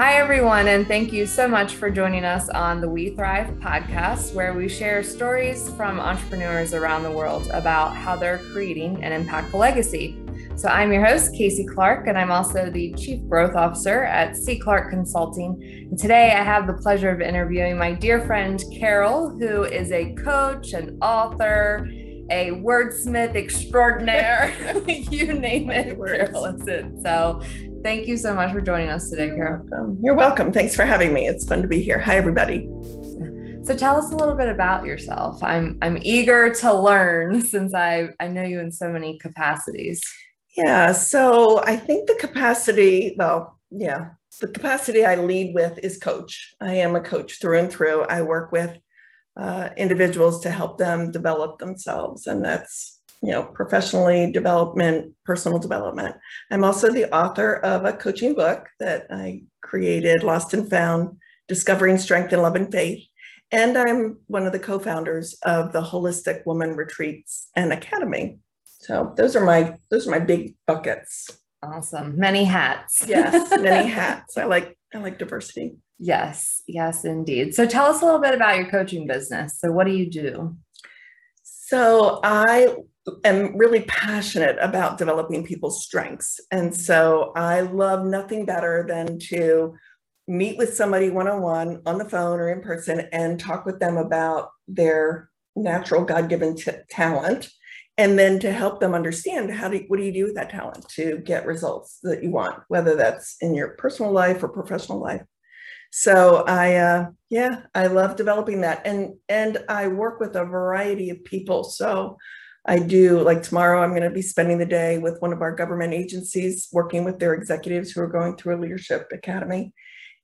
Hi, everyone, and thank you so much for joining us on the We Thrive podcast, where we share stories from entrepreneurs around the world about how they're creating an impactful legacy. So, I'm your host, Casey Clark, and I'm also the Chief Growth Officer at C. Clark Consulting. And today I have the pleasure of interviewing my dear friend, Carol, who is a coach, an author, a wordsmith extraordinaire. you name it, Carol is it. So, Thank you so much for joining us today, Carol. You're welcome. Thanks for having me. It's fun to be here. Hi, everybody. So tell us a little bit about yourself. I'm I'm eager to learn since I I know you in so many capacities. Yeah. So I think the capacity, well, yeah, the capacity I lead with is coach. I am a coach through and through. I work with uh, individuals to help them develop themselves, and that's you know, professionally development, personal development. I'm also the author of a coaching book that I created, Lost and Found, Discovering Strength in Love and Faith. And I'm one of the co-founders of the Holistic Woman Retreats and Academy. So those are my those are my big buckets. Awesome. Many hats. yes, many hats. I like I like diversity. Yes, yes, indeed. So tell us a little bit about your coaching business. So what do you do? So I am really passionate about developing people's strengths. And so I love nothing better than to meet with somebody one on one on the phone or in person and talk with them about their natural God given t- talent. And then to help them understand how do what do you do with that talent to get results that you want, whether that's in your personal life or professional life. So I, uh, yeah, I love developing that, and and I work with a variety of people. So I do like tomorrow, I'm going to be spending the day with one of our government agencies, working with their executives who are going through a leadership academy.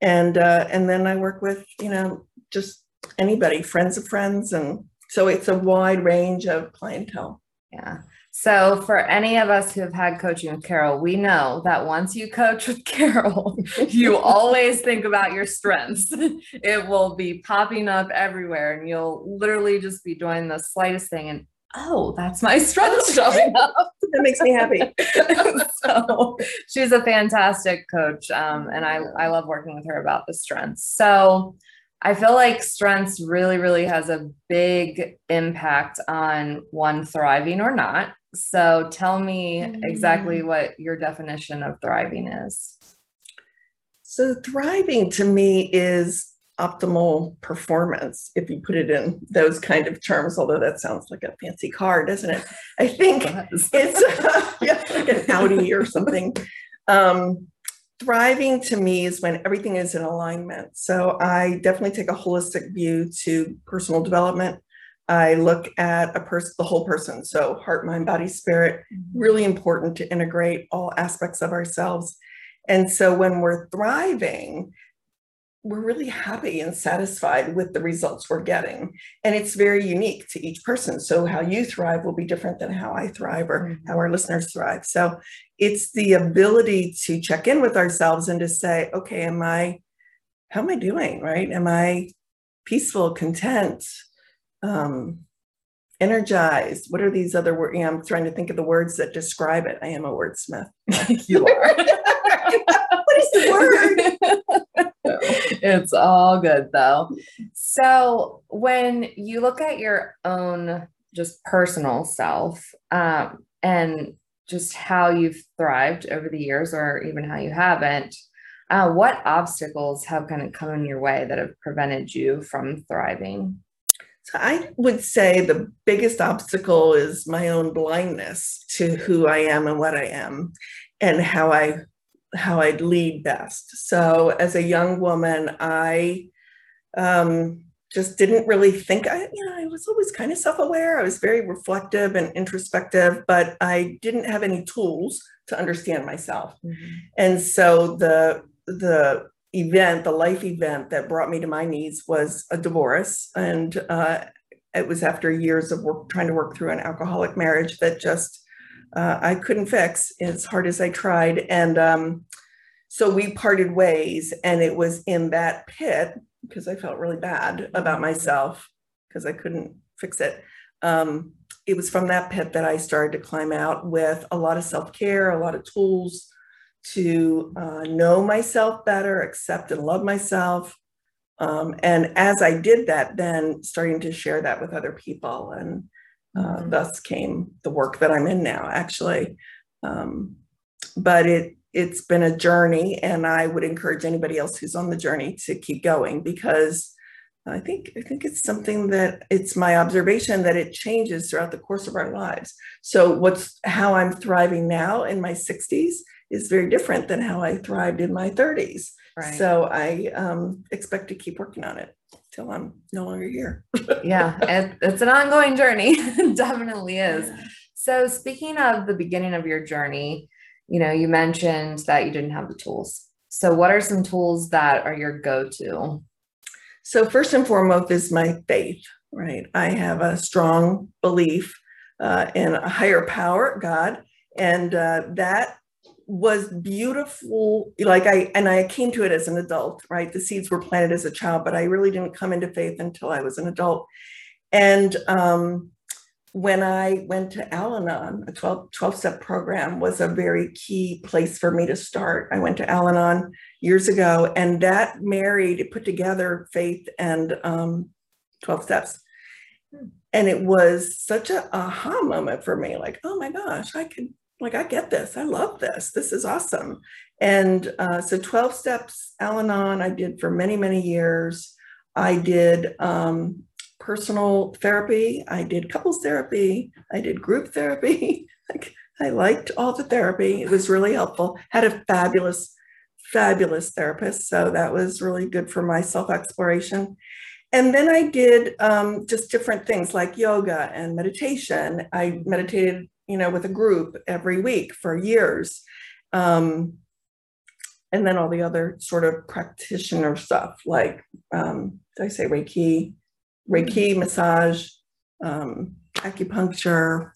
And, uh, and then I work with, you know, just anybody, friends of friends. And so it's a wide range of clientele. Yeah. So, for any of us who have had coaching with Carol, we know that once you coach with Carol, you always think about your strengths. It will be popping up everywhere, and you'll literally just be doing the slightest thing, and oh, that's my strength showing up. that makes me happy. so she's a fantastic coach. Um, and I, I love working with her about the strengths. So I feel like strengths really, really has a big impact on one thriving or not. So tell me exactly mm. what your definition of thriving is. So thriving to me is optimal performance if you put it in those kind of terms although that sounds like a fancy car doesn't it? I think it's uh, yeah, like an audi or something. Um, thriving to me is when everything is in alignment. So i definitely take a holistic view to personal development. I look at a person the whole person. So heart mind body spirit mm-hmm. really important to integrate all aspects of ourselves. And so when we're thriving we're really happy and satisfied with the results we're getting. And it's very unique to each person. So, how you thrive will be different than how I thrive or mm-hmm. how our listeners thrive. So, it's the ability to check in with ourselves and to say, okay, am I, how am I doing? Right? Am I peaceful, content, um, energized? What are these other words? Yeah, I'm trying to think of the words that describe it. I am a wordsmith. you are. what is the word? it's all good though. So when you look at your own just personal self um, and just how you've thrived over the years or even how you haven't, uh, what obstacles have kind of come in your way that have prevented you from thriving? So I would say the biggest obstacle is my own blindness to who I am and what I am and how I how I'd lead best. So as a young woman, I um, just didn't really think I, you know, I was always kind of self-aware. I was very reflective and introspective, but I didn't have any tools to understand myself. Mm-hmm. And so the the event, the life event that brought me to my knees was a divorce. And uh, it was after years of work, trying to work through an alcoholic marriage that just uh, I couldn't fix as hard as I tried. And um, so we parted ways, and it was in that pit because I felt really bad about myself because I couldn't fix it. Um, it was from that pit that I started to climb out with a lot of self care, a lot of tools to uh, know myself better, accept and love myself. Um, and as I did that, then starting to share that with other people. And uh, mm-hmm. thus came the work that I'm in now, actually. Um, but it, it's been a journey, and I would encourage anybody else who's on the journey to keep going because I think I think it's something that it's my observation that it changes throughout the course of our lives. So what's how I'm thriving now in my 60s is very different than how I thrived in my 30s. Right. So I um, expect to keep working on it till I'm no longer here. yeah, it, it's an ongoing journey. definitely is. So speaking of the beginning of your journey, you know, you mentioned that you didn't have the tools. So what are some tools that are your go-to? So first and foremost is my faith, right? I have a strong belief uh, in a higher power, God, and uh, that was beautiful like i and i came to it as an adult right? The seeds were planted as a child but i really didn't come into faith until i was an adult. And um, when i went to al-anon a 12, 12 step program was a very key place for me to start. I went to al-anon years ago and that married it put together faith and um, 12 steps. And it was such a aha moment for me like oh my gosh i could like, I get this. I love this. This is awesome. And uh, so 12 steps Al Anon, I did for many, many years. I did um, personal therapy. I did couples therapy. I did group therapy. I liked all the therapy. It was really helpful. Had a fabulous, fabulous therapist. So that was really good for my self exploration. And then I did um, just different things like yoga and meditation. I meditated you know, with a group every week for years. Um, and then all the other sort of practitioner stuff like, um, did I say Reiki, Reiki mm-hmm. massage, um, acupuncture.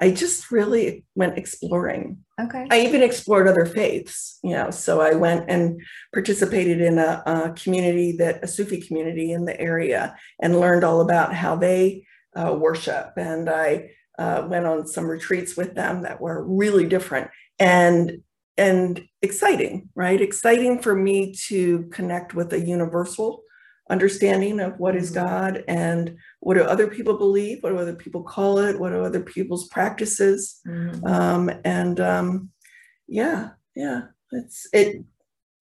I just really went exploring. Okay. I even explored other faiths, you know. So I went and participated in a, a community that a Sufi community in the area and learned all about how they uh, worship. And I uh, went on some retreats with them that were really different and and exciting, right? Exciting for me to connect with a universal understanding of what is mm-hmm. God and what do other people believe, what do other people call it, what are other people's practices, mm-hmm. um, and um, yeah, yeah, it's it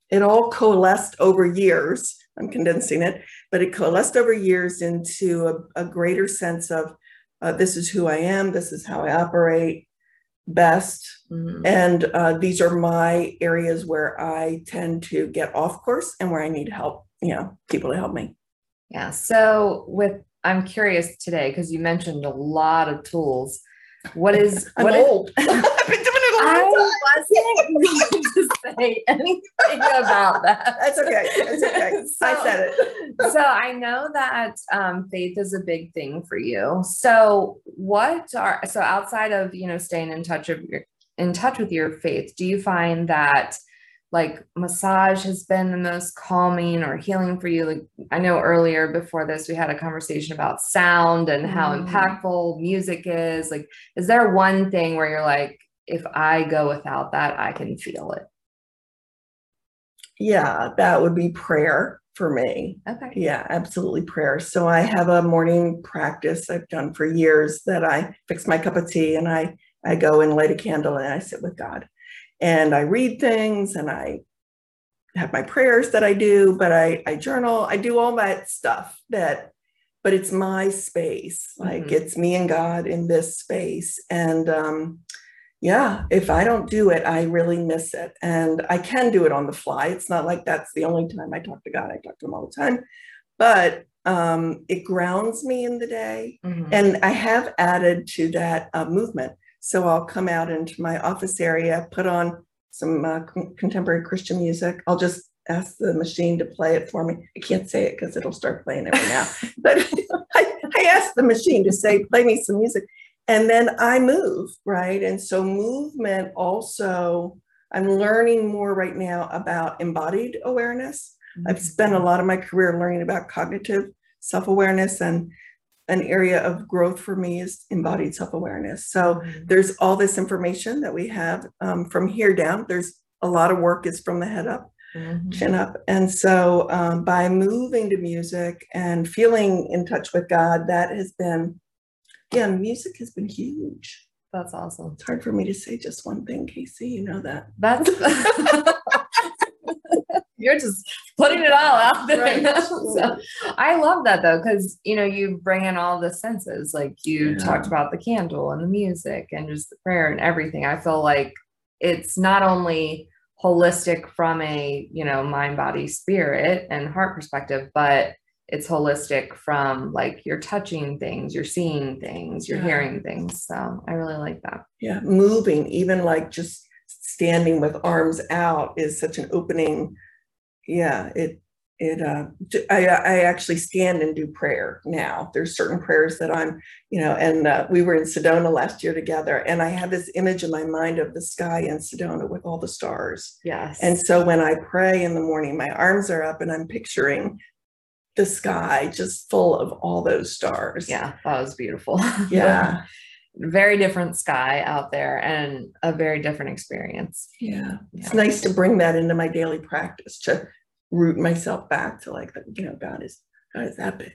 it all coalesced over years. I'm condensing it, but it coalesced over years into a, a greater sense of uh, this is who I am, this is how I operate best. Mm-hmm. And uh, these are my areas where I tend to get off course and where I need help, you know, people to help me. Yeah. So with I'm curious today because you mentioned a lot of tools. What is I'm what old. Is, I wasn't going to say anything about that. That's okay. That's okay. So, I said it. so I know that um, faith is a big thing for you. So what are so outside of you know staying in touch of your in touch with your faith, do you find that like massage has been the most calming or healing for you like i know earlier before this we had a conversation about sound and how mm. impactful music is like is there one thing where you're like if I go without that, I can feel it. Yeah, that would be prayer for me. Okay. Yeah, absolutely prayer. So I have a morning practice I've done for years that I fix my cup of tea and I I go and light a candle and I sit with God. And I read things and I have my prayers that I do, but I I journal, I do all that stuff that but it's my space. Like mm-hmm. it's me and God in this space. And um yeah, if I don't do it, I really miss it. And I can do it on the fly. It's not like that's the only time I talk to God. I talk to him all the time. But um, it grounds me in the day. Mm-hmm. And I have added to that uh, movement. So I'll come out into my office area, put on some uh, contemporary Christian music. I'll just ask the machine to play it for me. I can't say it because it'll start playing every now. but I, I ask the machine to say, play me some music and then I move, right? And so movement also, I'm learning more right now about embodied awareness. Mm-hmm. I've spent a lot of my career learning about cognitive self awareness, and an area of growth for me is embodied self awareness. So mm-hmm. there's all this information that we have um, from here down. There's a lot of work is from the head up, Mhm. chin up. And so um, by moving to music and feeling in touch with God, that has been, yeah, music has been huge. That's awesome. It's hard for me to say just one thing, Casey. You know that. That's you're just putting it all out there. Right. So, I love that though, because you know you bring in all the senses. Like you Yeah. talked about the candle and the music and just the prayer and everything. I feel like it's not only holistic from a you know mind, body, spirit, and heart perspective, but it's holistic from like you're touching things, you're seeing things, you're Yeah. hearing things. So I really like that. Yeah, moving, even like just standing with arms out is such an opening. Yeah, it it uh I, I actually stand and do prayer now. There's certain prayers that I'm, you know, and uh, we were in Sedona last year together and I had this image in my mind of the sky in Sedona with all the stars. Yes. And so when I pray in the morning, my arms are up and I'm picturing the sky just full of all those stars. yeah, that was beautiful. Yeah. very different sky out there and a very different experience. Yeah, it's nice to bring that into my daily practice to root myself back to like, you know, God is God is that big,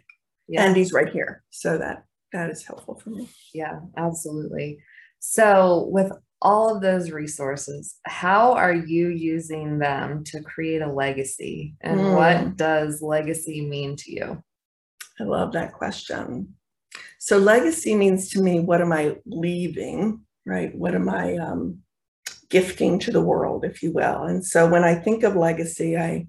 Yeah, and He's right here. So that that is helpful for me. yeah, absolutely. So, with all of those resources, how are you using them to create a legacy? And Mm. what does legacy mean to you? I love that question. So legacy means to me, what am I leaving? Right? What am I um, gifting to the world, if you will? And so when I think of legacy, I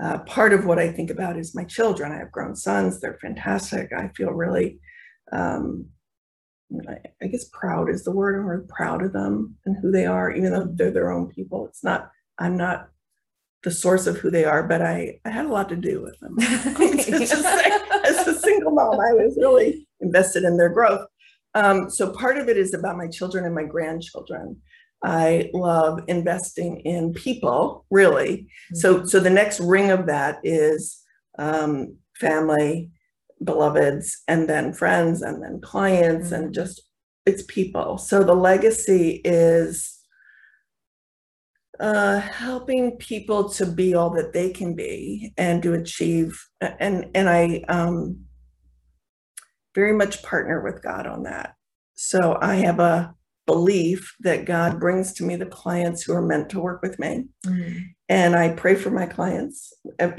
uh, part of what I think about is my children. I have grown sons; they're fantastic. I feel really, um, I, I guess, proud is the word. Really proud of them and who they are, even though they're their own people. It's not. I'm not the source of who they are, but I I had a lot to do with them. It's just like- as a single mom, I was really invested in their growth. Um, so part of it is about my children and my grandchildren. I love investing in people, really. So, so the next ring of that is um, family, beloveds, and then friends, and then clients, and Mhm. just it's people. So the legacy is uh, helping people to be all that they can be and to achieve. And and I um, very much partner with God on that. So I have a belief that God brings to me the clients who are meant to work with me Mhm. and I pray for my clients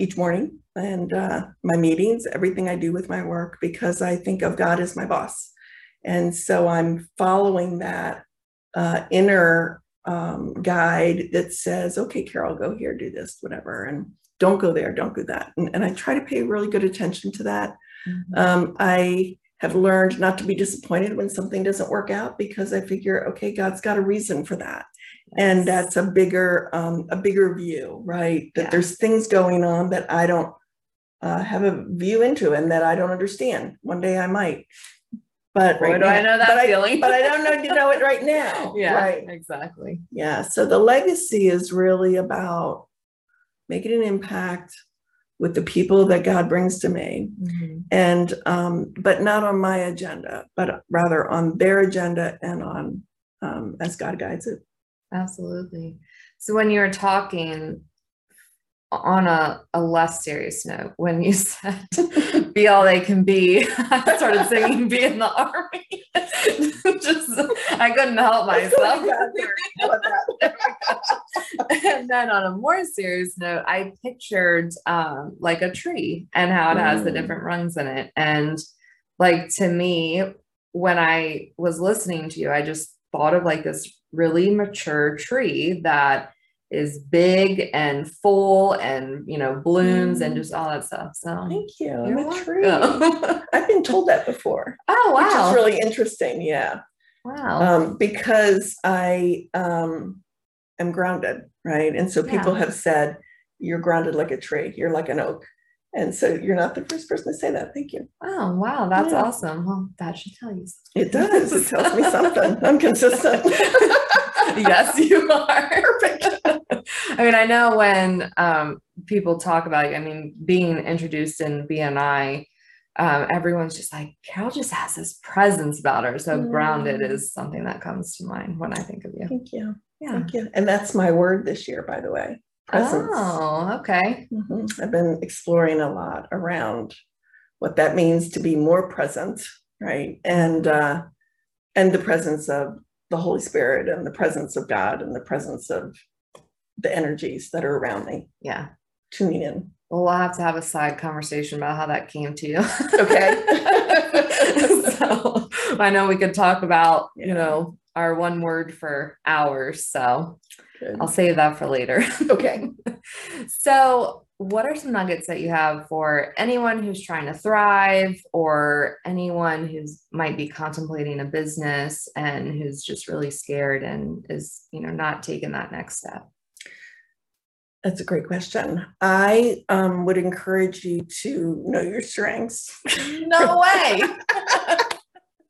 each morning and uh, my meetings, everything I do with my work, because I think of God as my boss. And so I'm following that uh, inner um, guide that says, okay, Carol, go here, do this, whatever, and don't go there, don't do that. And, and I try to pay really good attention to that. Mhm. Um, I have learned not to be disappointed when something doesn't work out because I figure, okay, God's got a reason for that. And that's a bigger um, a bigger view right? That Yeah. there's things going on that i don't uh, have a view into and that i don't understand. One day i might. But Boy, right do I know that but I- feeling. but i don't know to know it right now. Yeah, right. exactly. yeah so the legacy is really about making an impact with the people that god brings to me Mhm. and um, but not on my agenda but rather on their agenda and on um, as god guides it Absolutely. So when you were talking on a, a less serious note, when you said be all they can be, I started singing be in the army. Just I couldn't help myself. How about that? and then on a more serious note, I pictured um, like a tree and how it has the Mm. different rungs in it. And like to me, when I was listening to you, I just thought of like this really mature tree that is big and full and you know blooms and Mm. just all that stuff. So Thank you. I'm a tree. I've been told that before, oh wow, which is really interesting. Yeah. wow. Um, because I um, am grounded, right? And so people Yeah. have said, you're grounded like a tree, you're like an oak. And so you're not the first person to say that. Thank you. oh wow, that's Yeah. awesome. Well, that should tell you It does. It tells me something. I'm consistent. yes, you are. Perfect. I mean, I know when um, people talk about, I mean, being introduced in BNI, um, everyone's just like, Carol just has this presence about her. So grounded Mm. is something that comes to mind when I think of you. Thank you. Yeah. Thank you. And that's my word this year, by the way. Presence. Oh, okay. Mhm. I've been exploring a lot around what that means to be more present, right? And uh, and the presence of the Holy Spirit and the presence of God and the presence of the energies that are around me. Yeah. Tuning in. Well, we'll have to have a side conversation about how that came to you. Okay. so I know we could talk about, you know, our one word for hours. So Good. I'll save that for later. Okay. so, what are some nuggets that you have for anyone who's trying to thrive or anyone who's might be contemplating a business and who's just really scared and is, you know, not taking that next step? That's a great question. I um, would encourage you to know your strengths. No way.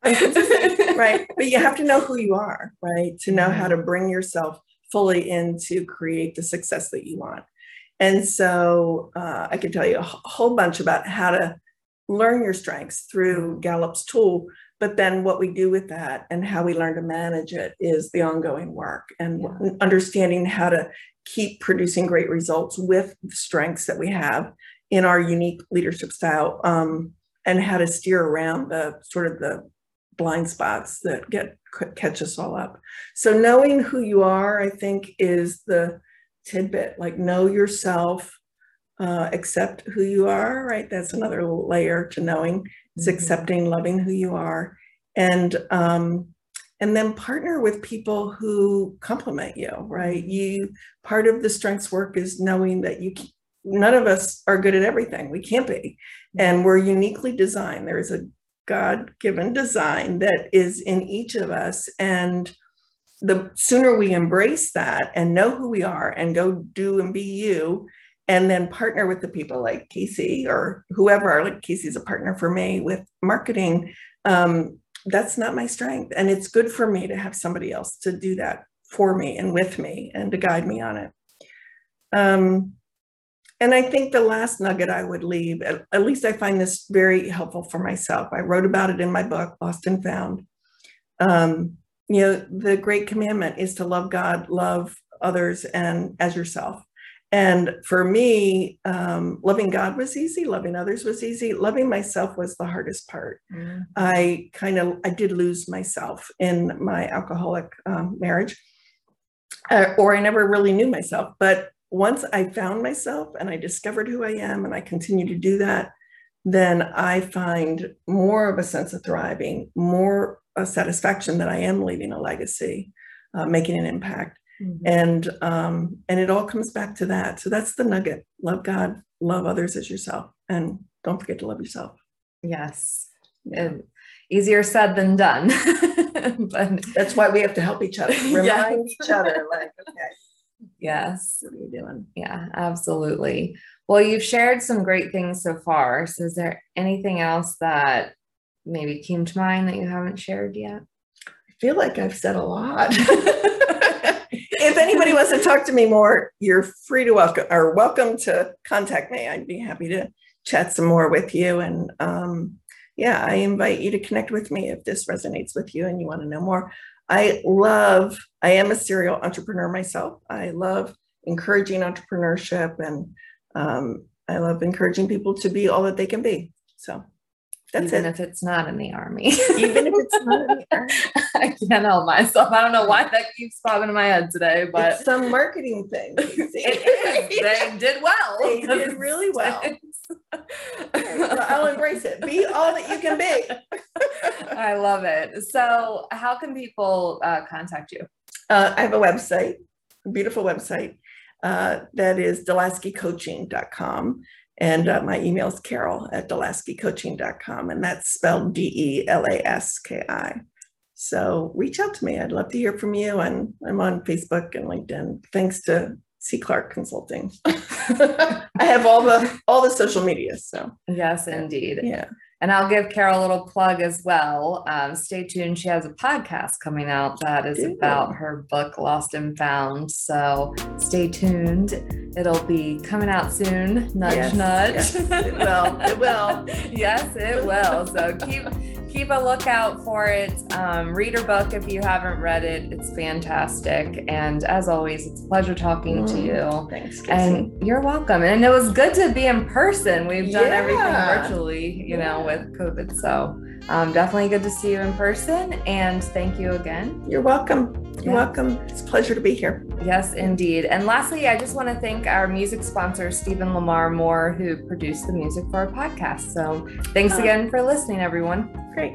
right. But you have to know who you are, right? To know how to bring yourself fully in to create the success that you want. And so uh, I can tell you a whole bunch about how to learn your strengths through Gallup's tool. But then what we do with that and how we learn to manage it is the ongoing work and Yeah. understanding how to keep producing great results with the strengths that we have in our unique leadership style um, and how to steer around the sort of the blind spots that get catch us all up. So knowing who you are, I think, is the tidbit. Like know yourself, uh, accept who you are. Right, that's another layer to knowing. Is Mhm. accepting, loving who you are, and um, and then partner with people who complement you. Right, you part of the strengths work is knowing that you. None of us are good at everything. We can't be, and we're uniquely designed. There is a God given design that is in each of us. And the sooner we embrace that and know who we are and go do and be you, and then partner with the people like Casey or whoever, like Casey's a partner for me with marketing, um, that's not my strength. And it's good for me to have somebody else to do that for me and with me and to guide me on it. Um, and I think the last nugget I would leave, at, at least I find this very helpful for myself. I wrote about it in my book, Lost and Found. Um, you know, the great commandment is to love God, love others, and as yourself. And for me, um, loving God was easy, loving others was easy, loving myself was the hardest part. Mhm. I kind of I did lose myself in my alcoholic um, marriage, uh, or I never really knew myself. But once I found myself and I discovered who I am, and I continue to do that, then I find more of a sense of thriving, more a satisfaction that I am leaving a legacy, uh, making an impact, Mhm. and um, and it all comes back to that. So that's the nugget: love God, love others as yourself, and don't forget to love yourself. Yes. Yeah. Easier said than done. but That's why we have to help each other, remind each other, like, okay, yes. what are you doing? Yeah, absolutely. Well, you've shared some great things so far. So, is there anything else that maybe came to mind that you haven't shared yet? I feel like I've said a lot. anybody wants to talk to me more, you're free to welcome or welcome to contact me. I'd be happy to chat some more with you. And um, yeah, I invite you to connect with me if this resonates with you and you want to know more. I love, I am a serial entrepreneur myself. I love encouraging entrepreneurship and um, I love encouraging people to be all that they can be. So that's Even it. if it's not in the army. Even if it's not in the army. I can't help myself. I don't know why that keeps popping in my head today, but it's some marketing thing. it is. They did well. They did really well. So I'll embrace it. Be all that you can be. I love it. So, how can people uh, contact you? Uh, I have a website, a beautiful website uh, that is delaskicoaching.com. And uh, my email is carol at delaskicoaching.com. And that's spelled D E L A S K I. So reach out to me. I'd love to hear from you. And I'm on Facebook and LinkedIn. Thanks to C Clark Consulting. I have all the all the social media. So Yes, indeed. yeah. And I'll give Carol a little plug as well. Um, stay tuned. She has a podcast coming out that is Ooh. about her book, Lost and Found. So stay tuned. It'll be coming out soon. Nudge, Yes, nudge. yes, it will, it will. yes, it will. So keep keep a lookout for it. Um, read her book if you haven't read it. It's fantastic. And as always, it's a pleasure talking to you. Thanks, Casey. And you're welcome. And it was good to be in person. We've done everything virtually, you know, Yeah. with COVID. So um, definitely good to see you in person. And thank you again. You're welcome. You're Yeah. welcome. It's a pleasure to be here. Yes, indeed. And lastly, I just want to thank our music sponsor, Stephen Lamar Moore, who produced the music for our podcast. So thanks Oh. again for listening, everyone. Great.